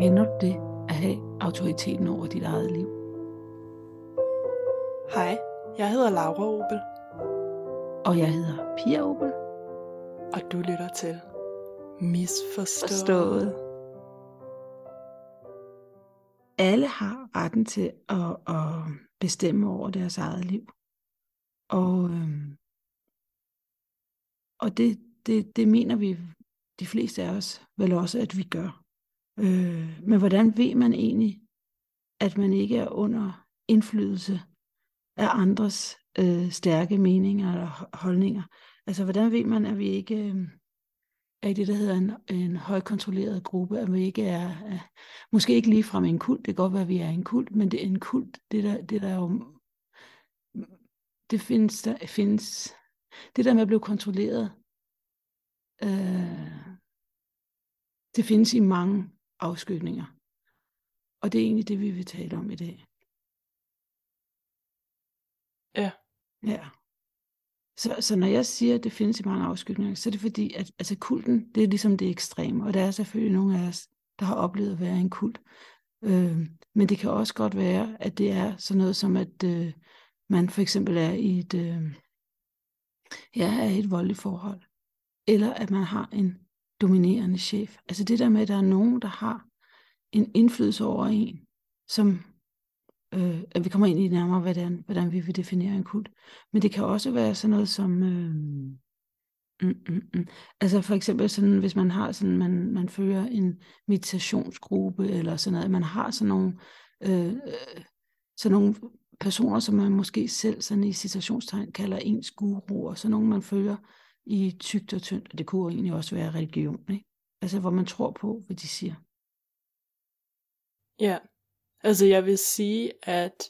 Kender du det at have autoriteten over dit eget liv? Hej, jeg hedder Laura Opel. Og jeg hedder Pia Opel. Og du lytter til Misforstået. Forstået. Alle har retten til at, at bestemme over deres eget liv. Og, øhm, og det, det, det mener vi, de fleste af os, vel også, at vi gør. Øh, men hvordan ved man egentlig, at man ikke er under indflydelse af andres øh, stærke meninger eller holdninger? Altså, hvordan ved man, at vi ikke øh, er i det, der hedder en, en højkontrolleret gruppe, at vi ikke er, er måske ikke lige fra en kult, det kan godt være, at vi er en kult, men det er en kult, det der, det der jo, det findes, der findes, det der med at blive kontrolleret, øh, det findes i mange afskygninger. Og det er egentlig det, vi vil tale om i dag. Ja. Ja. Så, så når jeg siger, at det findes i mange afskygninger, så er det fordi, at altså kulten, det er ligesom det ekstreme, og der er selvfølgelig nogle af os, der har oplevet at være en kult. Øh, men det kan også godt være, at det er sådan noget som, at øh, man for eksempel er i et, øh, ja, er i et voldeligt forhold, eller at man har en dominerende chef. Altså det der med, at der er nogen, der har en indflydelse over en, som øh, at vi kommer ind i nærmere, hvordan, hvordan vi vil definere en kult. Men det kan også være sådan noget som, øh, mm, mm, mm. altså for eksempel sådan, hvis man har sådan, man, man fører en meditationsgruppe, eller sådan noget, man har sådan nogle, øh, sådan nogle personer, som man måske selv sådan i citationstegn kalder ens guru, og sådan nogle, man følger i tygt og tyndt, og det kunne egentlig også være religion, ikke? Altså, hvor man tror på, hvad de siger. Ja, altså jeg vil sige, at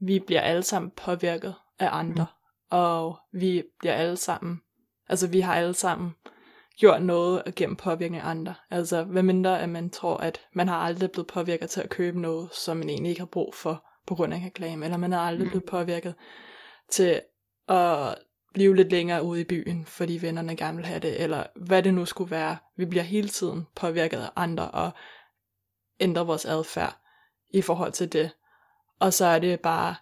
vi bliver alle sammen påvirket af andre, mm. og vi bliver alle sammen, altså vi har alle sammen gjort noget gennem påvirkning af andre. Altså, hvad mindre at man tror, at man har aldrig blevet påvirket til at købe noget, som man egentlig ikke har brug for, på grund af reklame, eller man har aldrig mm. blevet påvirket til at blive lidt længere ude i byen, fordi vennerne gerne vil have det, eller hvad det nu skulle være. Vi bliver hele tiden påvirket af andre, og ændrer vores adfærd i forhold til det. Og så er det bare,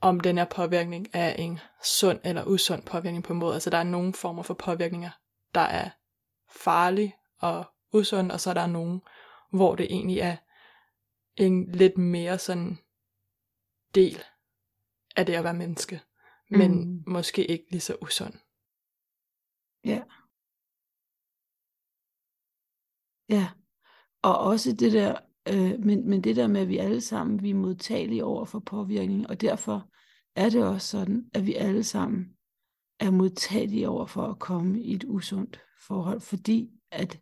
om den her påvirkning er en sund eller usund påvirkning på en måde. Altså der er nogle former for påvirkninger, der er farlige og usund, og så er der nogen, hvor det egentlig er en lidt mere sådan del af det at være menneske men mm. måske ikke lige så usund. Ja. Ja, og også det der, øh, men, men det der med, at vi alle sammen, vi er modtagelige over for påvirkning, og derfor er det også sådan, at vi alle sammen er modtagelige over for at komme i et usundt forhold, fordi at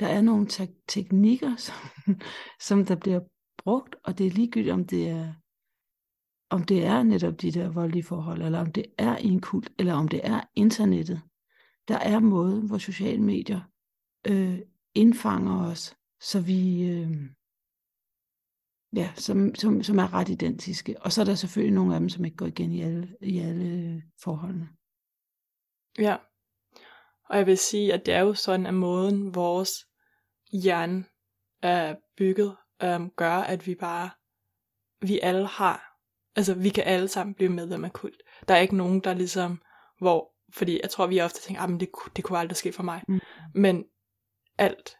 der er nogle te- teknikker, som, som der bliver brugt, og det er ligegyldigt, om det er om det er netop de der voldelige forhold, eller om det er i en kult, eller om det er internettet. Der er måden, hvor sociale medier øh, indfanger os, så vi, øh, ja, som, som, som er ret identiske. Og så er der selvfølgelig nogle af dem, som ikke går igen i alle, i alle øh, forholdene. Ja, og jeg vil sige, at det er jo sådan, at måden vores hjerne er bygget, øh, gør, at vi bare, vi alle har Altså, vi kan alle sammen blive medlem af kult. Der er ikke nogen, der ligesom, hvor, fordi jeg tror, vi ofte tænker, ah, men det, det kunne aldrig ske for mig. Mm. Men alt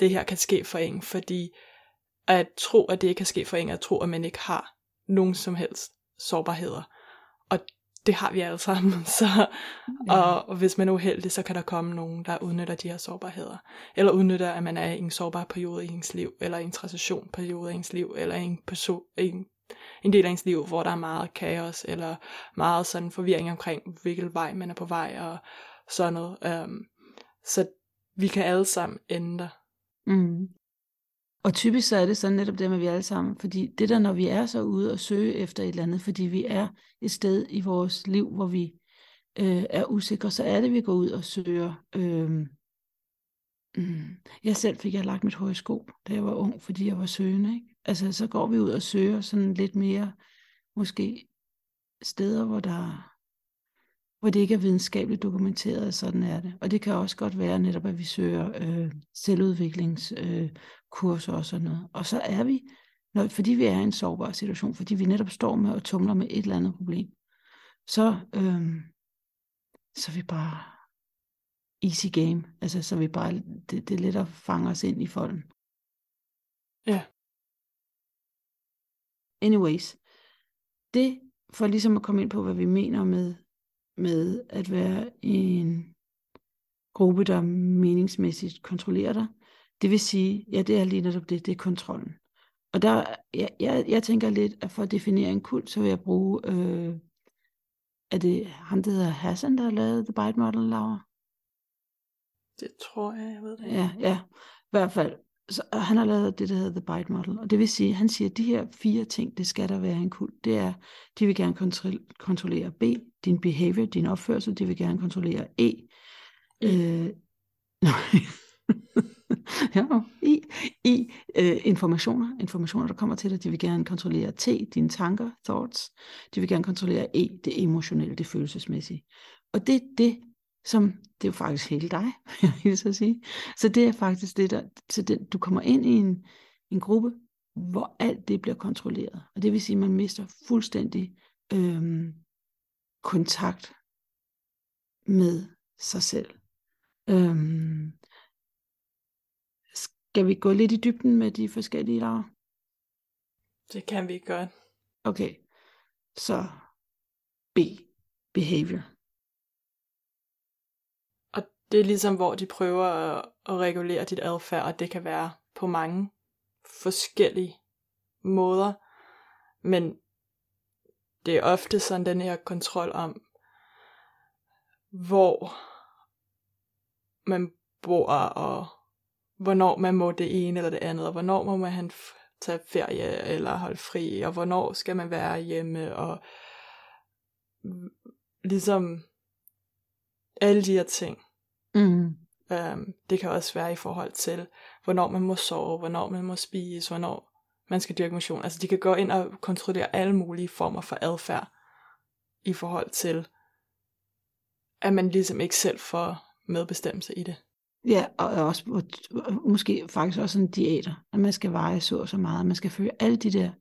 det her kan ske for en, fordi at tro, at det ikke kan ske for en, at tro, at man ikke har nogen som helst sårbarheder. Og det har vi alle sammen. Så, ja. og, og hvis man er uheldig, så kan der komme nogen, der udnytter de her sårbarheder. Eller udnytter, at man er i en sårbar periode i ens liv, eller en transition periode i ens liv, eller en, person, en en del af ens liv, hvor der er meget kaos, eller meget sådan forvirring omkring, hvilken vej man er på vej, og sådan noget. Um, så vi kan alle sammen ændre. Mm. Og typisk så er det sådan netop det med, vi alle sammen, fordi det der, når vi er så ude og søge efter et eller andet, fordi vi er et sted i vores liv, hvor vi øh, er usikre, så er det, vi går ud og søger. Øh, mm. Jeg selv fik jeg lagt mit horoskop, da jeg var ung, fordi jeg var søgende. Ikke? altså så går vi ud og søger sådan lidt mere, måske steder, hvor der hvor det ikke er videnskabeligt dokumenteret, at sådan er det. Og det kan også godt være netop, at vi søger øh, selvudviklingskurser øh, og sådan noget. Og så er vi, når, fordi vi er i en sårbar situation, fordi vi netop står med og tumler med et eller andet problem, så, øh, så er vi bare easy game. Altså, så vi bare, det, det er let at fange os ind i folden. Ja. Anyways, det for ligesom at komme ind på, hvad vi mener med, med at være en gruppe, der meningsmæssigt kontrollerer dig. Det vil sige, ja, det er lige netop det, det er kontrollen. Og der, jeg, jeg, jeg tænker lidt, at for at definere en kult, så vil jeg bruge, øh, er det ham, der hedder Hassan, der har lavet The Bite Model, Laura? Det tror jeg, jeg ved det. Ja, ja. I hvert fald, så han har lavet det, der hedder The Bite Model. Og det vil sige, han siger, at de her fire ting, det skal der være en kult. Det er, de vil gerne kontro- kontrollere B, din behavior, din opførsel, de vil gerne kontrollere E. Øh, ja, I, I øh, informationer, informationer, der kommer til dig, de vil gerne kontrollere T, dine tanker, thoughts. De vil gerne kontrollere E, det emotionelle, det følelsesmæssige. Og det er det, som, det er jo faktisk hele dig, jeg vil så sige. Så det er faktisk det, der, så det, du kommer ind i en, en gruppe, hvor alt det bliver kontrolleret. Og det vil sige, at man mister fuldstændig øhm, kontakt med sig selv. Øhm, skal vi gå lidt i dybden med de forskellige lager? Det kan vi godt. Okay, så B, behavior det er ligesom, hvor de prøver at, at regulere dit adfærd, og det kan være på mange forskellige måder. Men det er ofte sådan den her kontrol om, hvor man bor, og hvornår man må det ene eller det andet, og hvornår må man tage ferie eller holde fri, og hvornår skal man være hjemme, og ligesom alle de her ting. Mm. Øhm, det kan også være i forhold til, hvornår man må sove, hvornår man må spise, hvornår man skal dyrke motion. Altså de kan gå ind og kontrollere alle mulige former for adfærd i forhold til, at man ligesom ikke selv får medbestemmelse i det. Ja, og også måske faktisk også en diæter, at man skal veje så og så meget, man skal følge alle de der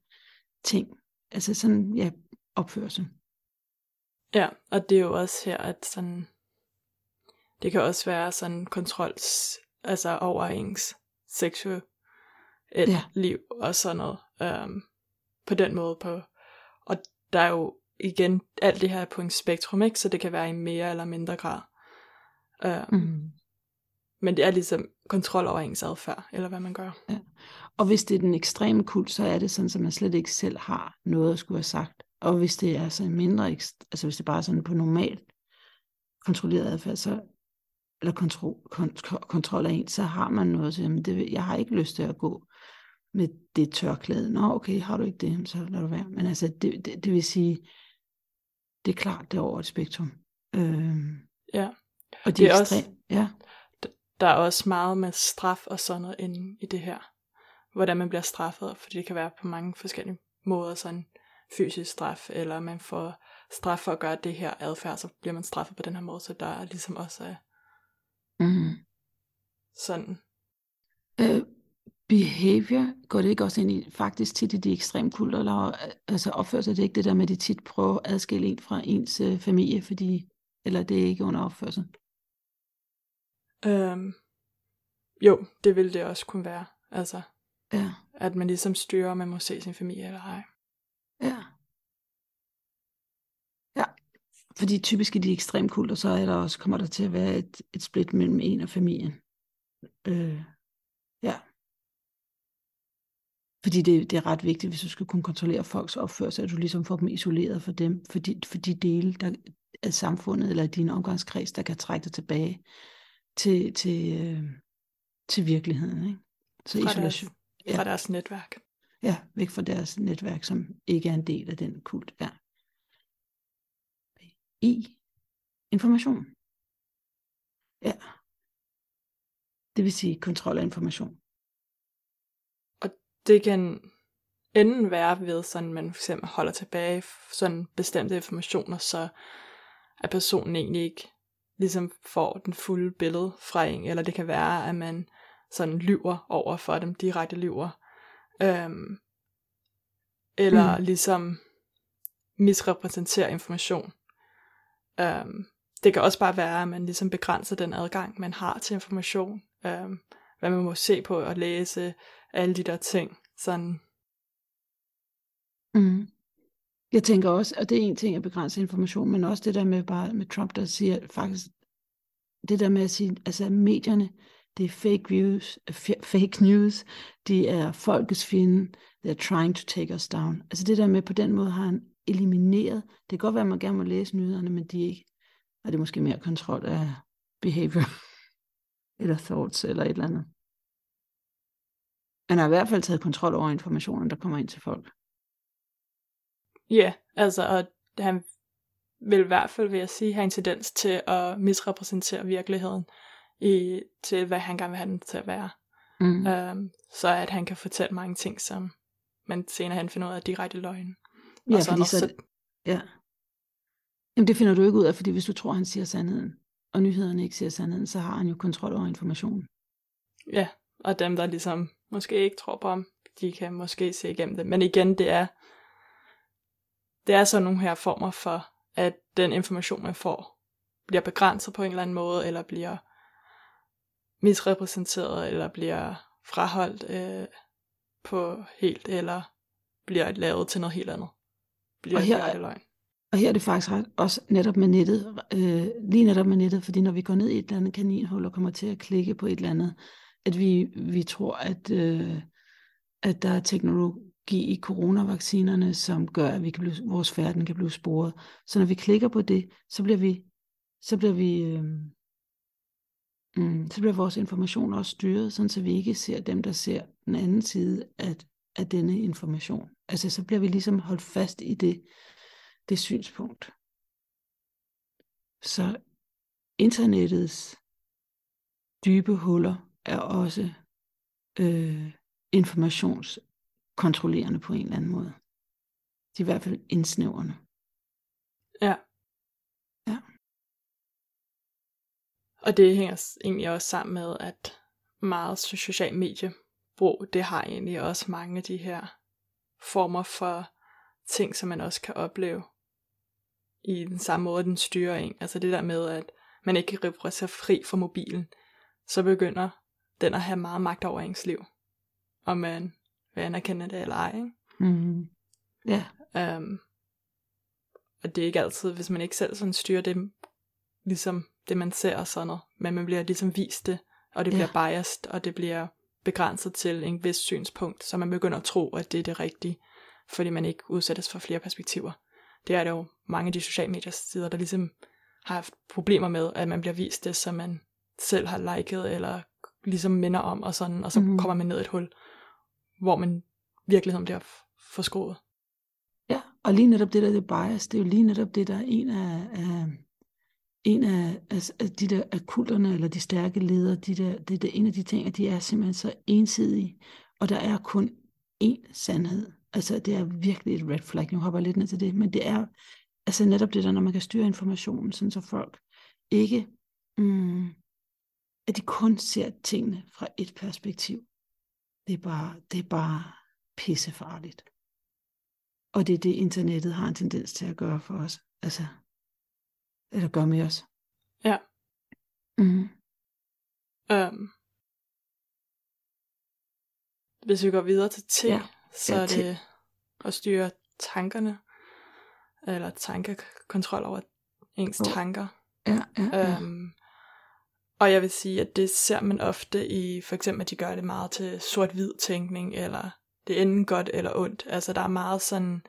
ting, altså sådan, ja, opførsel. Ja, og det er jo også her, at sådan, det kan også være sådan kontrol altså over ens seksuelle ja. liv og sådan noget. Um, på den måde på. Og der er jo igen, alt det her er på en spektrum, ikke? så det kan være i mere eller mindre grad. Um, mm. Men det er ligesom kontrol over ens adfærd, eller hvad man gør. Ja. Og hvis det er den ekstreme kult, så er det sådan, at man slet ikke selv har noget at skulle have sagt. Og hvis det er så mindre, altså hvis det bare er sådan på normalt kontrolleret adfærd, så eller kontrol, kont- kontrol af en, så har man noget til, men det, jeg har ikke lyst til at gå med det tørklæde. Nå, okay, har du ikke det, så lad du være. Men altså, det, det, det vil sige, det er klart, det er over et spektrum. Øh, ja. Og de det er ekstrem, også, ja. Der er også meget med straf og sådan noget inde i det her. Hvordan man bliver straffet, fordi det kan være på mange forskellige måder, sådan fysisk straf, eller man får straf for at gøre det her adfærd, så bliver man straffet på den her måde, så der er ligesom også Mm. Sådan. Øh, behavior, går det ikke også ind i faktisk tit i de ekstreme kulter, eller altså opfører sig det ikke det der med, at de tit prøver at adskille en fra ens øh, familie, fordi, eller det er ikke under opførsel? Øhm, jo, det vil det også kunne være. Altså, ja. at man ligesom styrer, om man må se sin familie eller ej. Ja. Fordi typisk i de ekstreme kulter, så er der også, kommer der til at være et, et split mellem en og familien. Øh, ja. Fordi det, det er ret vigtigt, hvis du skal kunne kontrollere folks opførsel, at du ligesom får dem isoleret for dem, for de, for de dele der, af samfundet eller din omgangskreds, der kan trække dig tilbage til, til, øh, til virkeligheden. Ikke? Så fra isolation. Deres, fra ja. deres netværk. Ja, væk fra deres netværk, som ikke er en del af den kult. Ja i information. Ja. Det vil sige kontrol af information. Og det kan enden være ved, sådan man for eksempel holder tilbage sådan bestemte informationer, så at personen egentlig ikke ligesom får den fulde billede fra en, eller det kan være, at man sådan lyver over for dem, direkte lyver. Øhm, eller mm. ligesom misrepræsenterer information. Øhm, det kan også bare være, at man ligesom begrænser den adgang, man har til information. Øhm, hvad man må se på og læse, alle de der ting. Sådan. Mm. Jeg tænker også, og det er en ting at begrænse information, men også det der med bare med Trump, der siger faktisk, det der med at sige, altså medierne, det er fake news, fake news, de er folkets fjende, they're trying to take us down. Altså det der med, på den måde har han elimineret, det kan godt være, at man gerne må læse nyhederne, men de er ikke, og det er måske mere kontrol af behavior, eller thoughts, eller et eller andet. Han har i hvert fald taget kontrol over informationen, der kommer ind til folk. Ja, yeah, altså, og han vil i hvert fald, vil jeg sige, have en tendens til at misrepræsentere virkeligheden i, til, hvad han gerne vil have den til at være. Mm. Øhm, så at han kan fortælle mange ting, som man senere han finder ud af direkte løgn. Ja, og fordi så, så, ja. Jamen det finder du ikke ud af, fordi hvis du tror, han siger sandheden, og nyhederne ikke siger sandheden, så har han jo kontrol over informationen. Ja, og dem, der ligesom måske ikke tror på ham, de kan måske se igennem det. Men igen, det er, det er sådan nogle her former for, at den information, man får, bliver begrænset på en eller anden måde, eller bliver misrepræsenteret, eller bliver fraholdt øh, på helt, eller bliver lavet til noget helt andet. Bliver og her, det løgn. Og her er det faktisk ret, også netop med nettet, øh, lige netop med nettet, fordi når vi går ned i et eller andet kaninhul og kommer til at klikke på et eller andet, at vi, vi tror, at, øh, at der er teknologi i coronavaccinerne, som gør, at vi kan blive, vores færden kan blive sporet. Så når vi klikker på det, så bliver vi, så bliver vi, øh, mm, så bliver vores information også styret, sådan så vi ikke ser dem, der ser den anden side af, af denne information. Altså så bliver vi ligesom holdt fast i det, det synspunkt. Så internettets dybe huller er også øh, informationskontrollerende på en eller anden måde. De er i hvert fald indsnævrende. Ja. Ja. Og det hænger egentlig også sammen med, at meget social mediebrug, det har egentlig også mange af de her former for ting, som man også kan opleve i den samme måde, den styrer en. Altså det der med, at man ikke kan rive sig fri fra mobilen, så begynder den at have meget magt over ens liv. Om man vil anerkende det eller ej. Ikke? Mm. Ja. Um, og det er ikke altid, hvis man ikke selv sådan styrer det, ligesom det man ser og sådan noget, men man bliver ligesom vist det, og det ja. bliver biased, og det bliver begrænset til en vis synspunkt, så man begynder at tro, at det er det rigtige, fordi man ikke udsættes for flere perspektiver. Det er der jo mange af de sociale medier sider, der ligesom har haft problemer med, at man bliver vist det, som man selv har liket, eller ligesom minder om, og sådan, og så mm. kommer man ned i et hul, hvor man virkeligheden bliver forskroet. Ja, og lige netop det der, det bias, det er jo lige netop det, der er en af, af en af, af, af de der akulterne, eller de stærke ledere, de der, det, det er en af de ting, at de er simpelthen så ensidige, og der er kun én sandhed. Altså, det er virkelig et red flag. Nu hopper jeg lidt ned til det, men det er altså netop det der, når man kan styre informationen, sådan så folk ikke, mm, at de kun ser tingene fra et perspektiv. Det er bare, det er bare pissefarligt. Og det er det, internettet har en tendens til at gøre for os. Altså, eller gør med os. Ja. Mm. Um, hvis vi går videre til T, ja. så ja, er det at styre tankerne, eller tankekontrol over ens oh. tanker. Ja, ja, ja. Um, og jeg vil sige, at det ser man ofte i, for eksempel, at de gør det meget til sort-hvid tænkning, eller det er enten godt eller ondt. Altså der er meget sådan,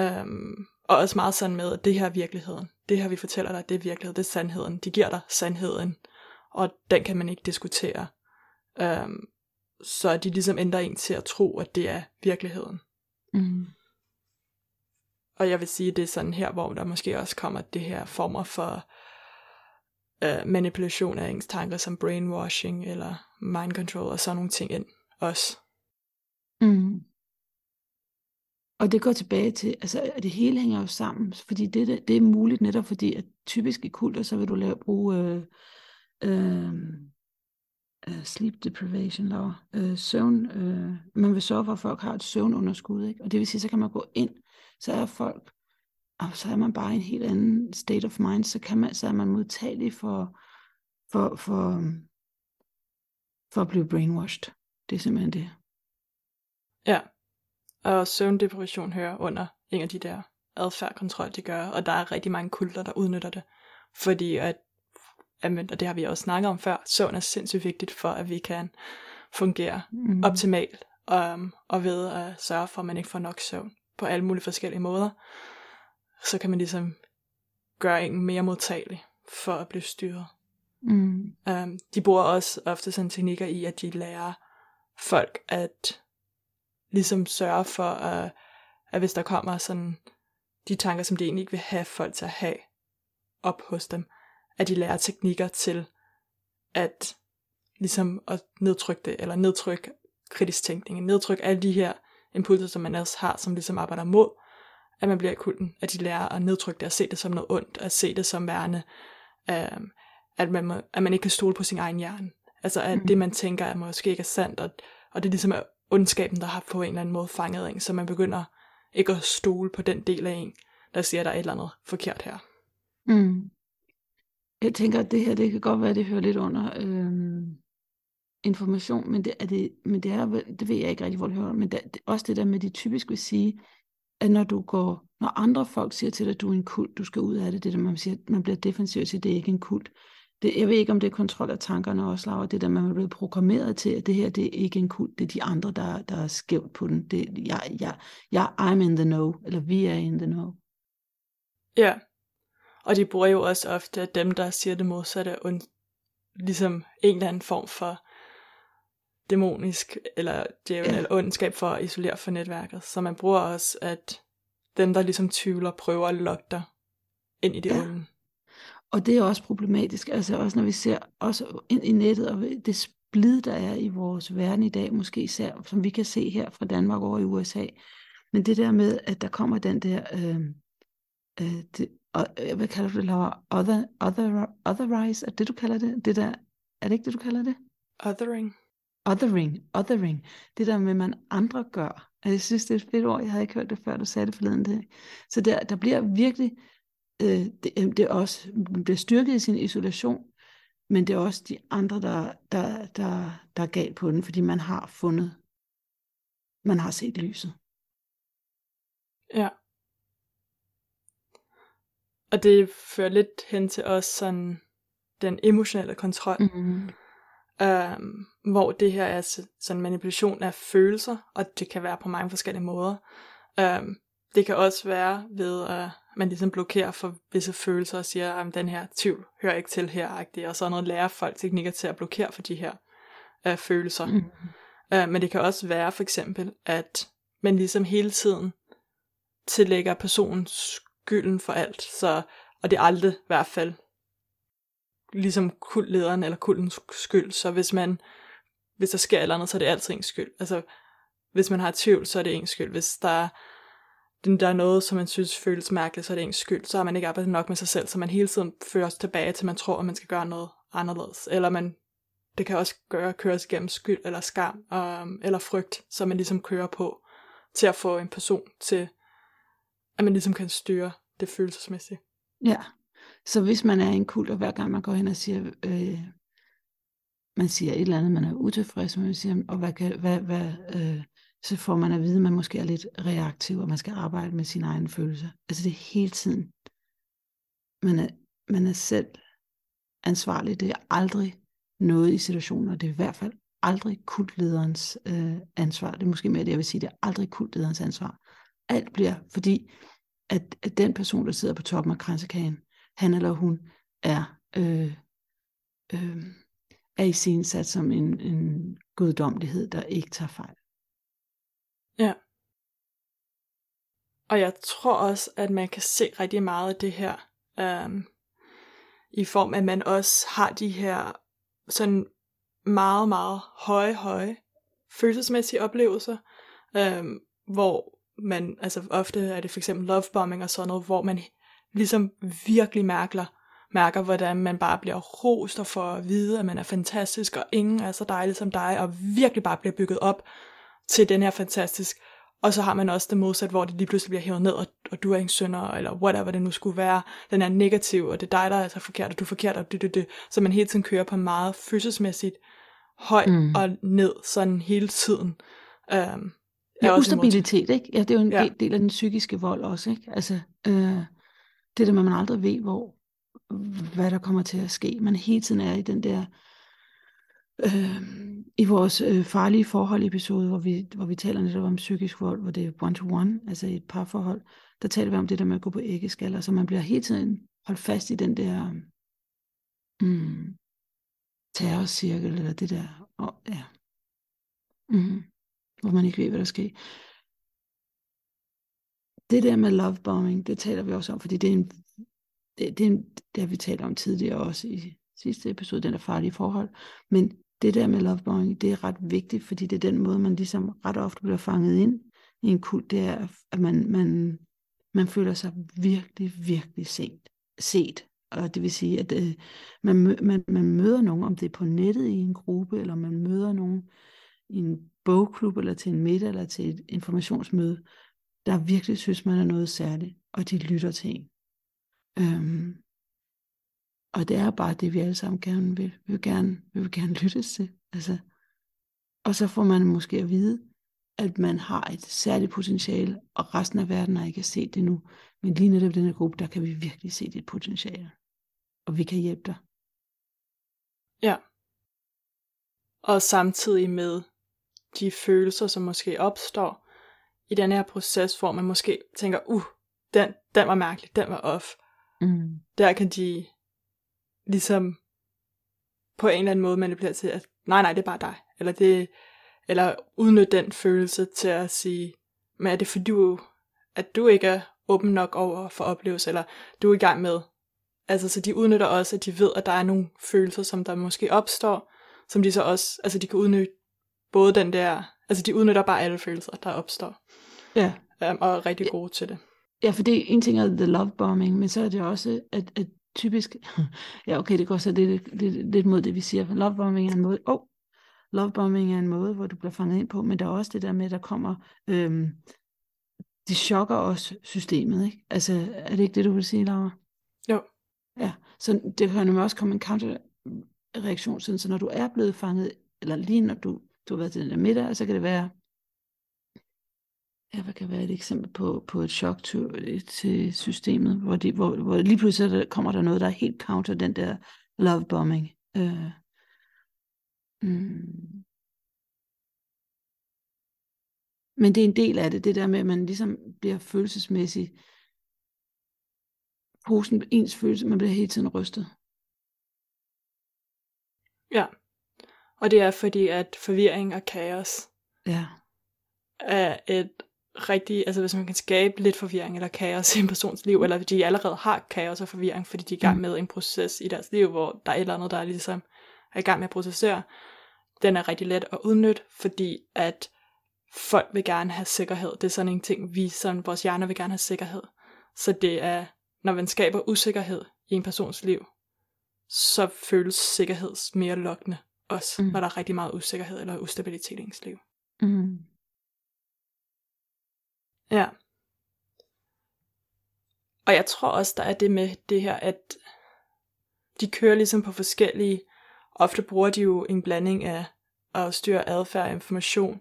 um, og også meget sådan med, at det her er virkeligheden. Det her, vi fortæller dig, det er virkelighed, det er sandheden. De giver dig sandheden, og den kan man ikke diskutere. Um, så de ligesom ændrer en til at tro, at det er virkeligheden. Mm. Og jeg vil sige, det er sådan her, hvor der måske også kommer det her former for uh, manipulation af ens tanker, som brainwashing eller mind control og sådan nogle ting ind også. Mm og det går tilbage til, altså at det hele hænger jo sammen, fordi det, det, det er muligt netop fordi, at typisk i kulter, så vil du lave, bruge øh, øh, øh sleep deprivation law, øh, søvn, øh, man vil sørge for, at folk har et søvnunderskud, ikke? og det vil sige, så kan man gå ind, så er folk, og så er man bare i en helt anden state of mind, så, kan man, så er man modtagelig for, for, for, for at blive brainwashed. Det er simpelthen det. Ja, og søvndepression hører under en af de der adfærdkontrol, de gør, og der er rigtig mange kulter, der udnytter det, fordi at og det har vi også snakket om før, søvn er sindssygt vigtigt for, at vi kan fungere mm. optimalt, um, og ved at sørge for, at man ikke får nok søvn på alle mulige forskellige måder, så kan man ligesom gøre en mere modtagelig for at blive styret. Mm. Um, de bruger også ofte sådan teknikker i, at de lærer folk at ligesom sørge for, at, at hvis der kommer sådan de tanker, som de egentlig ikke vil have folk til at have op hos dem, at de lærer teknikker til at ligesom at nedtrykke det, eller nedtrykke kritisk tænkning, nedtrykke alle de her impulser, som man også har, som ligesom arbejder mod, at man bliver i kulten, at de lærer at nedtrykke det, og se det som noget ondt, at se det som værende, øh, at, man må, at man ikke kan stole på sin egen hjerne. Altså at mm. det, man tænker, er måske ikke er sandt, og, og det ligesom er ondskaben, der har på en eller anden måde fanget en, så man begynder ikke at stole på den del af en, der siger, at der er et eller andet forkert her. Mm. Jeg tænker, at det her, det kan godt være, at det hører lidt under øh, information, men det, er det, men det, er, det ved jeg ikke rigtig, hvor det hører men det, det, også det der med, de typisk vil sige, at når du går, når andre folk siger til dig, at du er en kult, du skal ud af det, det der man siger, man bliver defensiv og siger, at det er ikke en kult. Det, jeg ved ikke, om det er kontrol af tankerne også, Laura, det der, man er blevet programmeret til, at det her, det er ikke en kult, det er de andre, der, der er skævt på den. Det, jeg, jeg, jeg, I'm in the know, eller vi er in the know. Ja, og de bruger jo også ofte, at dem, der siger det modsatte, und, ligesom en eller anden form for dæmonisk eller djævel ja. eller ondskab for at isolere for netværket. Så man bruger også, at dem, der ligesom tvivler, prøver at lokke dig ind i det ja. onde. Og det er også problematisk, altså også når vi ser også ind i nettet, og det splid, der er i vores verden i dag, måske især, som vi kan se her fra Danmark over i USA. Men det der med, at der kommer den der, øh, øh, det, og, øh, hvad kalder du det, Laura? Other, other, otherize, er det du kalder det? det der, er det ikke det, du kalder det? Othering. Othering, othering. Det der med, man andre gør. Og jeg synes, det er et fedt ord. Jeg havde ikke hørt det før, du sagde det forleden dag. Så der, der bliver virkelig, øh, det, øh, det er også, bliver styrket i sin isolation, men det er også de andre, der, der, der, der er galt på den, fordi man har fundet, man har set lyset. Ja. Og det fører lidt hen til også sådan den emotionelle kontrol. Mm-hmm. Øhm, hvor det her er sådan manipulation af følelser, og det kan være på mange forskellige måder. Øhm, det kan også være ved, at man ligesom blokerer for visse følelser og siger, at den her tvivl hører ikke til her, og så noget lærer folk teknikker til at blokere for de her øh, følelser. Mm. Øh, men det kan også være for eksempel, at man ligesom hele tiden tillægger personen skylden for alt, så, og det er aldrig i hvert fald ligesom kultlederen eller kultens skyld, så hvis man, hvis der sker et eller andet, så er det altid ens skyld. Altså, hvis man har tvivl, så er det ens skyld. Hvis der, der er noget, som man synes føles mærkeligt, så er det ens skyld. Så har man ikke arbejdet nok med sig selv, så man hele tiden fører sig tilbage til, man tror, at man skal gøre noget anderledes. Eller man, det kan også gøre, køres igennem skyld eller skam, øhm, eller frygt, så man ligesom kører på til at få en person til, at man ligesom kan styre det følelsesmæssige. Ja, så hvis man er en kult, og hver gang man går hen og siger, øh, man siger et eller andet, man er utilfreds med, man siger, og hvad, kan, hvad, hvad, øh, så får man at vide, at man måske er lidt reaktiv, og man skal arbejde med sine egne følelser. Altså det er hele tiden. Man er, man er selv ansvarlig. Det er aldrig noget i situationer, det er i hvert fald aldrig kultlederens øh, ansvar. Det er måske mere det, jeg vil sige. Det er aldrig kultlederens ansvar. Alt bliver, fordi at, at den person, der sidder på toppen af kransekagen, han eller hun er, øh, øh, er i sin sat som en, en guddommelighed, der ikke tager fejl. Ja. Og jeg tror også, at man kan se rigtig meget af det her, øhm, i form af, at man også har de her sådan meget, meget høje, høje følelsesmæssige oplevelser, øhm, hvor man, altså ofte er det for eksempel lovebombing og sådan noget, hvor man ligesom virkelig mærker, mærker, hvordan man bare bliver rost og får at vide, at man er fantastisk, og ingen er så dejlig som dig, og virkelig bare bliver bygget op til den her fantastisk. Og så har man også det modsat, hvor det lige pludselig bliver hævet ned, og, og du er en sønder, eller whatever det nu skulle være. Den er negativ, og det er dig, der er så forkert, og du er forkert, og det, det, det. Så man hele tiden kører på meget følelsesmæssigt højt mm. og ned, sådan hele tiden. Um, ja, ustabilitet, ikke? Ja, det er jo en ja. del af den psykiske vold også, ikke? Altså, øh, det der med, at man aldrig ved, hvor, hvad der kommer til at ske. Man hele tiden er i den der, øh, i vores øh, farlige forhold episode, hvor vi, hvor vi taler netop om psykisk vold, hvor det er one-to-one, altså i et parforhold, der taler vi om det der med at gå på æggeskaller, så man bliver hele tiden holdt fast i den der mm, terrorcirkel, eller det der, og, ja, mm, hvor man ikke ved, hvad der sker. Det der med lovebombing, det taler vi også om, fordi det er en det, det, det har vi talt om tidligere også i sidste episode, den er farlige forhold. Men det der med lovebombing, det er ret vigtigt, fordi det er den måde, man ligesom ret ofte bliver fanget ind i en kult, det er, at man, man, man føler sig virkelig, virkelig sent, set. Og det vil sige, at øh, man, man, man møder nogen, om det er på nettet i en gruppe, eller man møder nogen i en bogklub, eller til en middag, eller til et informationsmøde, der virkelig synes, man er noget særligt, og de lytter til en. Øhm, og det er bare det, vi alle sammen gerne vil. Vi vil gerne, vi vil gerne lyttes til. Altså, og så får man måske at vide, at man har et særligt potentiale, og resten af verden har ikke set det nu. Men lige netop i den her gruppe, der kan vi virkelig se dit potentiale. Og vi kan hjælpe dig. Ja. Og samtidig med de følelser, som måske opstår i den her proces, hvor man måske tænker, uh, den, den var mærkelig, den var off. Mm. Der kan de ligesom på en eller anden måde manipulere til, at nej, nej, det er bare dig. Eller, det, eller udnytte den følelse til at sige, men er det fordi du, at du ikke er åben nok over for oplevelse, eller du er i gang med. Altså, så de udnytter også, at de ved, at der er nogle følelser, som der måske opstår, som de så også, altså de kan udnytte både den der, altså de udnytter bare alle følelser, der opstår. Ja. Um, og er rigtig gode til det. Ja, for det en ting er the love bombing, men så er det også, at, at typisk, ja okay, det går så lidt, lidt, lidt mod det, vi siger, love bombing er en måde, oh, love bombing er en måde, hvor du bliver fanget ind på, men der er også det der med, at der kommer, øhm, de chokker også systemet, ikke? Altså, er det ikke det, du vil sige, Laura? Jo. Ja, så det kan jo også komme en counterreaktion, sådan, så når du er blevet fanget, eller lige når du, du har været til den der middag, så kan det være, ja, hvad kan være et eksempel på, på et chok til, til systemet, hvor, de, hvor, hvor lige pludselig der kommer der noget, der er helt counter den der love bombing. Øh, mm. Men det er en del af det, det der med, at man ligesom bliver følelsesmæssigt, posen, ens følelse, man bliver hele tiden rystet. Ja, og det er fordi, at forvirring og kaos ja. er et rigtig, altså hvis man kan skabe lidt forvirring eller kaos i en persons liv, eller de allerede har kaos og forvirring, fordi de er i gang mm. med en proces i deres liv, hvor der er et eller andet, der er ligesom er i gang med at processere, den er rigtig let at udnytte, fordi at folk vil gerne have sikkerhed. Det er sådan en ting, vi som vores hjerner vil gerne have sikkerhed. Så det er, når man skaber usikkerhed i en persons liv, så føles sikkerhed mere lokkende også, mm. når der er rigtig meget usikkerhed eller ustabilitet i ens liv. Mm. Ja. Og jeg tror også, der er det med det her, at de kører ligesom på forskellige, ofte bruger de jo en blanding af at styre adfærd, information,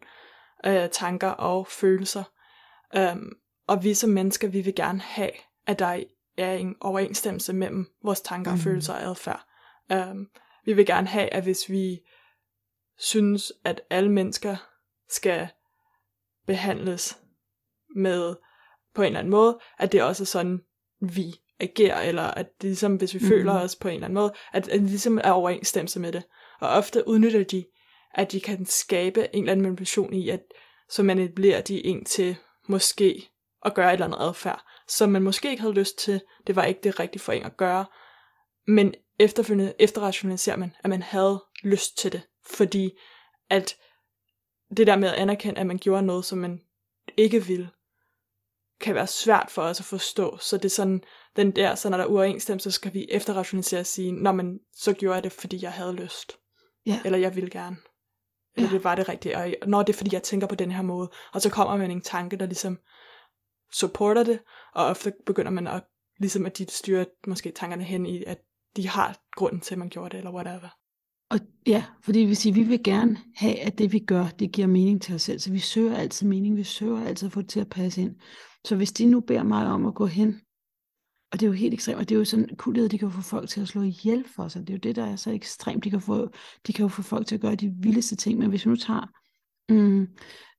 øh, tanker og følelser. Um, og vi som mennesker, vi vil gerne have, at der er en overensstemmelse mellem vores tanker, mm. følelser og adfærd. Um, vi vil gerne have, at hvis vi synes, at alle mennesker skal behandles med på en eller anden måde, at det også er sådan, vi agerer, eller at det ligesom, hvis vi mm-hmm. føler os på en eller anden måde, at, at det ligesom er overensstemmelse med det. Og ofte udnytter de, at de kan skabe en eller anden manipulation i, at så manipulerer de en til måske at gøre et eller andet adfærd, som man måske ikke havde lyst til, det var ikke det rigtige for en at gøre, men efterfølgende efterrationaliserer man, at man havde lyst til det, fordi at det der med at anerkende, at man gjorde noget, som man ikke ville, kan være svært for os at forstå. Så det er sådan, den der, så når der er uoverensstemmelse, så skal vi efterrationalisere og sige, Nå, men så gjorde jeg det, fordi jeg havde lyst. Ja. Eller jeg ville gerne. Eller Ja. det var det rigtige. Og når det er, fordi jeg tænker på den her måde. Og så kommer man en tanke, der ligesom supporter det, og ofte begynder man at, ligesom at de styrer måske tankerne hen i, at de har grunden til, at man gjorde det, eller whatever. Og ja, fordi det vil sige, vi vil gerne have, at det vi gør, det giver mening til os selv. Så vi søger altid mening, vi søger altid at få det til at passe ind. Så hvis de nu beder mig om at gå hen, og det er jo helt ekstremt, og det er jo sådan, kuldighed, de kan jo få folk til at slå ihjel for sig. Det er jo det, der er så ekstremt. De kan, få, de kan jo få folk til at gøre de vildeste ting, men hvis vi nu tager mm,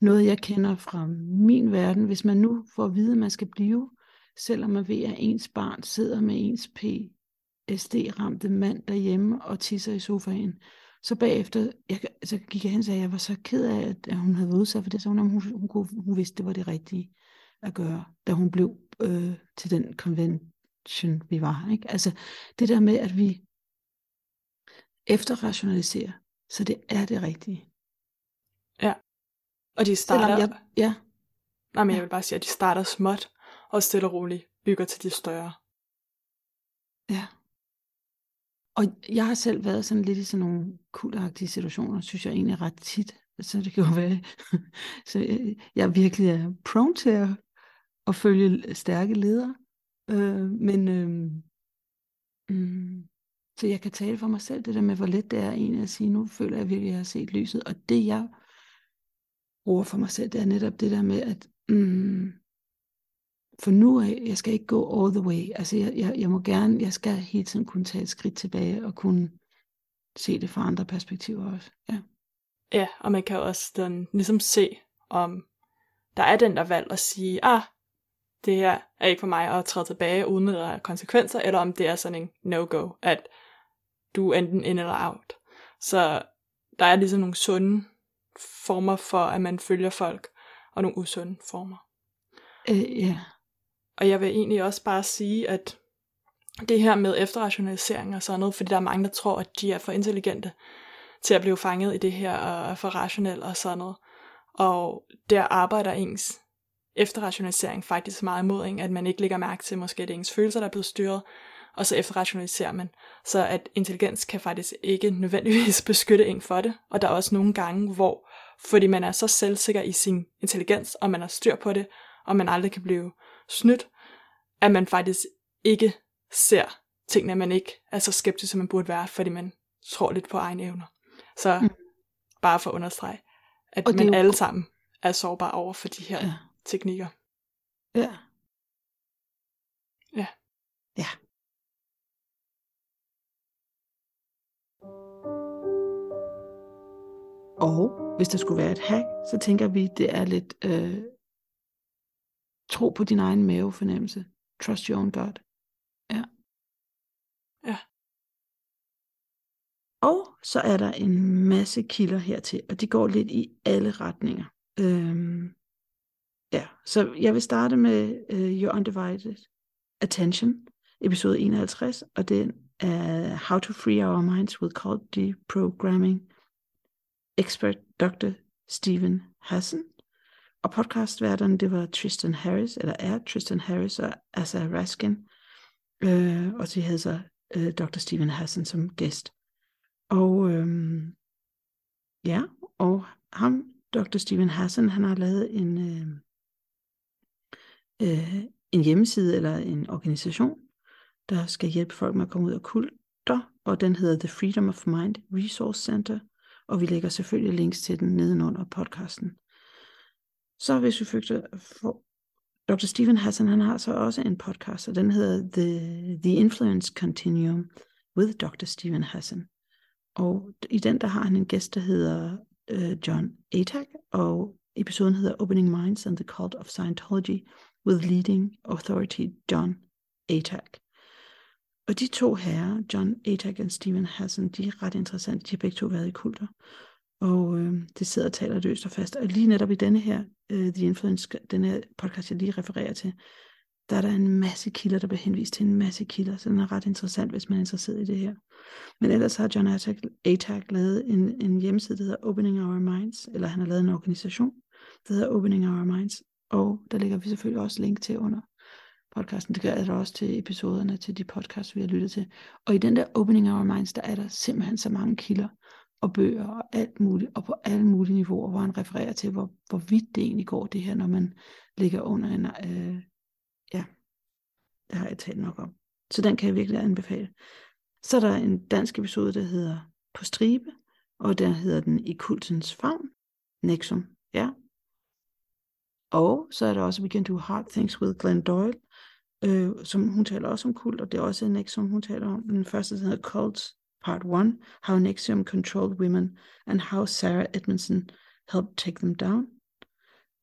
noget, jeg kender fra min verden, hvis man nu får at vide, at man skal blive, selvom man ved, at ens barn sidder med ens PSD-ramte mand derhjemme og tisser i sofaen, så bagefter, jeg, så gik jeg hen og sagde, at jeg var så ked af, at, at hun havde været udsat for det, så hun, hun, hun, hun vidste, det var det rigtige at gøre, da hun blev øh, til den convention, vi var. Ikke? Altså det der med, at vi efterrationaliserer, så det er det rigtige. Og de starter, jeg, ja, nej, men jeg ja. vil bare sige, at de starter småt, og stille og roligt bygger til de større. Ja. Og jeg har selv været sådan lidt i sådan nogle kultagtige situationer, synes jeg egentlig ret tit. Så det kan jo være, så jeg, jeg virkelig er prone til at, at følge stærke ledere. Øh, men øh, mm, så jeg kan tale for mig selv, det der med, hvor let det er egentlig at sige, nu føler jeg virkelig, at jeg har set lyset. Og det jeg bruger for mig selv, det er netop det der med, at mm, for nu af, jeg skal ikke gå all the way. Altså jeg, jeg, jeg må gerne, jeg skal hele tiden kunne tage et skridt tilbage og kunne se det fra andre perspektiver også. Ja. Ja, og man kan også den, ligesom se, om der er den der valg at sige, ah, det her er ikke for mig at træde tilbage, uden at der er konsekvenser, eller om det er sådan en no-go, at du er enten in eller out. Så der er ligesom nogle sunde former for, at man følger folk, og nogle usunde former. Øh, ja. Og jeg vil egentlig også bare sige, at det her med efterrationalisering og sådan noget, fordi der er mange, der tror, at de er for intelligente til at blive fanget i det her, og er for rationelle og sådan noget. Og der arbejder ens efterrationalisering faktisk meget imod en, at man ikke lægger mærke til måske, at det er ens følelser, der er blevet styret, og så efterrationaliserer man. Så at intelligens kan faktisk ikke nødvendigvis beskytte en for det, og der er også nogle gange, hvor fordi man er så selvsikker i sin intelligens, og man har styr på det, og man aldrig kan blive snydt, at man faktisk ikke ser tingene, man ikke er så skeptisk, som man burde være, fordi man tror lidt på egne evner. Så Mm. bare for at understrege, at Og man jo- alle sammen er sårbare over for de her Ja. Teknikker. Ja. Ja. Ja. Og hvis der skulle være et hack, så tænker vi, det er lidt øh, tro på din egen mavefornemmelse. Trust your own gut. Ja. Ja. Og så er der en masse kilder hertil, og de går lidt i alle retninger. Øhm, ja, så jeg vil starte med uh, Your Undivided Attention, episode 51, og den er How to Free Our Minds with Cold Deprogramming expert Dr. Stephen Hassan. Og podcastværterne, det var Tristan Harris, eller er Tristan Harris og Asa Raskin. Øh, og de havde så øh, Dr. Stephen Hassan som gæst. Og øhm, ja, og ham, Dr. Stephen Hassan, han har lavet en, øh, øh, en hjemmeside eller en organisation, der skal hjælpe folk med at komme ud af kulter, og den hedder The Freedom of Mind Resource Center, og vi lægger selvfølgelig links til den nedenunder podcasten. Så hvis vi fik for Dr. Stephen Hassan, han har så også en podcast, og den hedder The, The Influence Continuum with Dr. Stephen Hassan. Og i den, der har han en gæst, der hedder øh, John Atak, og episoden hedder Opening Minds and the Cult of Scientology with Leading Authority John Atack. Og de to herrer, John Atack og Stephen Hassan, de er ret interessante. De har begge to været i kulter. Og øh, det sidder og taler løst og fast. Og lige netop i denne her, øh, The Influence, denne her podcast, jeg lige refererer til, der er der en masse kilder, der bliver henvist til en masse kilder, så den er ret interessant, hvis man er interesseret i det her. Men ellers har John Atack, Atack lavet en, en hjemmeside, der hedder Opening Our Minds, eller han har lavet en organisation, der hedder Opening Our Minds, og der ligger vi selvfølgelig også link til under podcasten. Det gør der også til episoderne til de podcasts, vi har lyttet til. Og i den der Opening Our Minds, der er der simpelthen så mange kilder og bøger og alt muligt, og på alle mulige niveauer, hvor han refererer til, hvor, hvor vidt det egentlig går, det her, når man ligger under en, øh, ja, det har jeg talt nok om. Så den kan jeg virkelig anbefale. Så er der en dansk episode, der hedder På stribe, og der hedder den I kultens favn, Nexum, ja. Og så er der også We Can Do Hard Things with Glenn Doyle, øh, som hun taler også om kult, og det er også en Nexum, hun taler om. Den første hedder Cults Part 1, How Nexium Controlled Women, and How Sarah Edmondson Helped Take Them Down.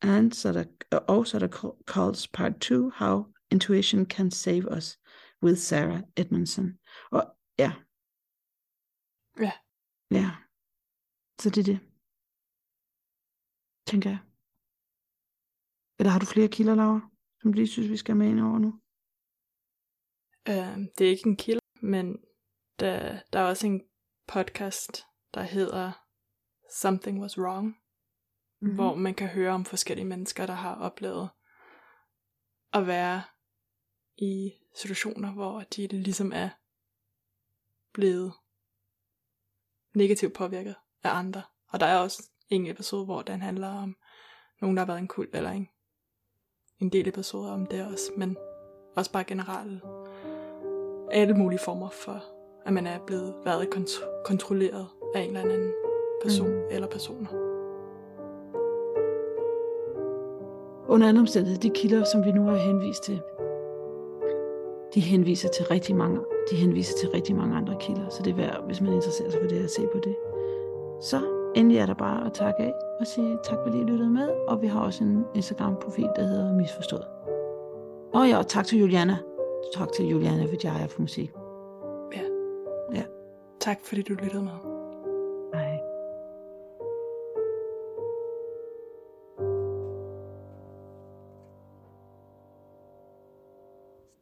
And så er der, og så er der Cults Part 2, How Intuition Can Save Us, with Sarah Edmondson. Og ja. Ja. Ja. Så det er det. Tænker jeg. Eller har du flere kilder, Laura, som du lige synes, vi skal med ind over nu? Uh, det er ikke en kilde, men der, der er også en podcast, der hedder Something Was Wrong, mm-hmm. hvor man kan høre om forskellige mennesker, der har oplevet at være i situationer, hvor de ligesom er blevet negativt påvirket af andre. Og der er også en episode, hvor den handler om nogen, der har været en kult, eller en, en del episoder om det også, men også bare generelt alle mulige former for, at man er blevet været kont- kontrolleret af en eller anden person mm. eller personer. Under andre omstændigheder, de kilder, som vi nu har henvist til, de henviser til rigtig mange, de henviser til rigtig mange andre kilder, så det er værd, hvis man interesserer sig for det, at se på det. Så endelig er der bare at takke af og sige tak, fordi I lyttede med, og vi har også en Instagram-profil, der hedder Misforstået. Og ja, og tak til Juliana. Tak til Juliana Vijaya for musik. Ja. Ja. Tak fordi du lyttede med.